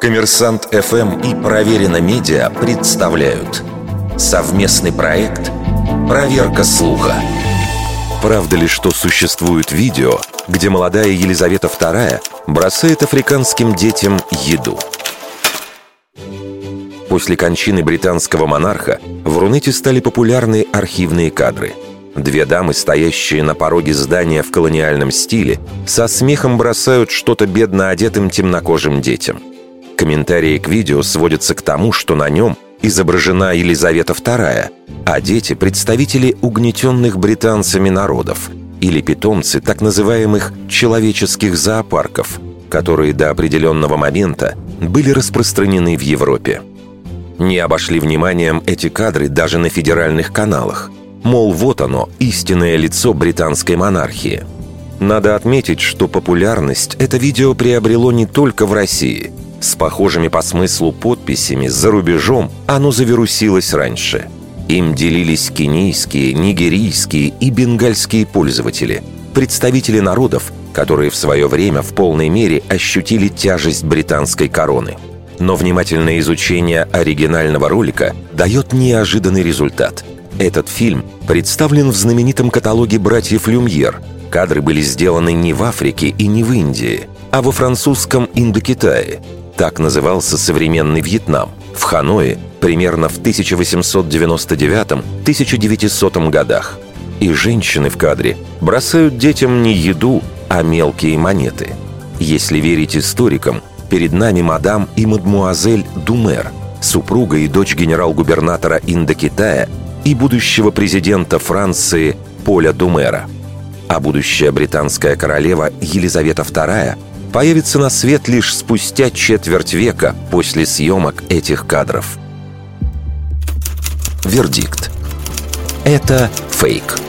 Коммерсант ФМ и Проверено Медиа представляют совместный проект «Проверка слуха». Правда ли, что существует видео, где молодая Елизавета II бросает африканским детям еду? После кончины британского монарха в Рунете стали популярны архивные кадры – Две дамы, стоящие на пороге здания в колониальном стиле, со смехом бросают что-то бедно одетым темнокожим детям. Комментарии к видео сводятся к тому, что на нем изображена Елизавета II, а дети – представители угнетенных британцами народов или питомцы так называемых «человеческих зоопарков», которые до определенного момента были распространены в Европе. Не обошли вниманием эти кадры даже на федеральных каналах – Мол, вот оно, истинное лицо британской монархии. Надо отметить, что популярность это видео приобрело не только в России. С похожими по смыслу подписями за рубежом оно завирусилось раньше. Им делились кенийские, нигерийские и бенгальские пользователи, представители народов, которые в свое время в полной мере ощутили тяжесть британской короны. Но внимательное изучение оригинального ролика дает неожиданный результат – этот фильм представлен в знаменитом каталоге братьев Люмьер. Кадры были сделаны не в Африке и не в Индии, а во французском Индокитае. Так назывался современный Вьетнам. В Ханое примерно в 1899-1900 годах. И женщины в кадре бросают детям не еду, а мелкие монеты. Если верить историкам, перед нами мадам и мадмуазель Думер, супруга и дочь генерал-губернатора Индокитая и будущего президента Франции Поля Думера. А будущая британская королева Елизавета II появится на свет лишь спустя четверть века после съемок этих кадров. Вердикт. Это фейк.